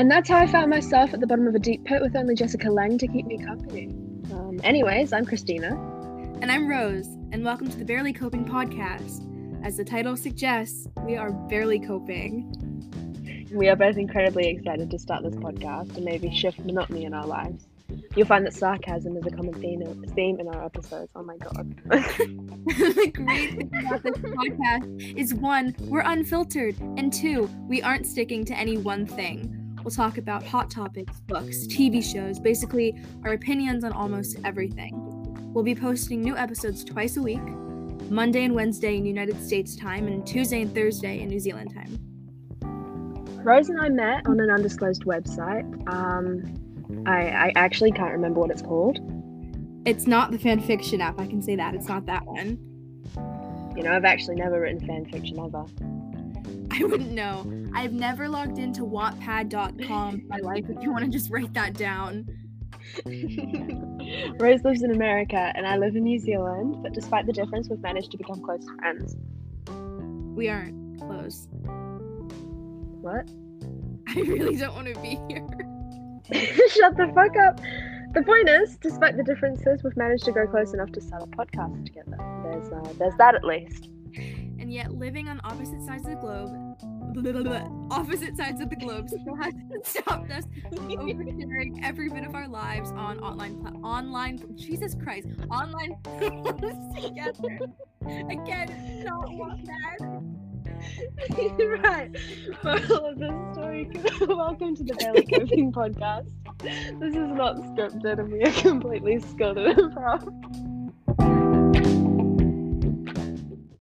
And that's how I found myself at the bottom of a deep pit with only Jessica Lange to keep me company. Um, anyways, I'm Christina. And I'm Rose, and welcome to the Barely Coping podcast. As the title suggests, we are barely coping. We are both incredibly excited to start this podcast and maybe shift monotony in our lives. You'll find that sarcasm is a common theme, theme in our episodes. Oh my god. the great thing about this podcast is one, we're unfiltered, and two, we aren't sticking to any one thing. We'll talk about hot topics, books, TV shows, basically our opinions on almost everything. We'll be posting new episodes twice a week Monday and Wednesday in United States time, and Tuesday and Thursday in New Zealand time. Rose and I met on an undisclosed website. Um, I, I actually can't remember what it's called. It's not the fan fiction app, I can say that. It's not that one. You know, I've actually never written fan fiction ever. I wouldn't know. I've never logged into Wattpad.com in my life if you want to just write that down. Rose lives in America and I live in New Zealand, but despite the difference, we've managed to become close friends. We aren't close. What? I really don't want to be here. Shut the fuck up. The point is, despite the differences, we've managed to grow close enough to start a podcast together. There's, uh, there's that at least. And yet, living on opposite sides of the globe, opposite sides of the globe still hasn't stopped us oversharing every bit of our lives on online, online. Jesus Christ, online together. Again, not one bad. right. Moral of the story. Welcome to the Barely Coping podcast. This is not scripted and we are completely skilled improv.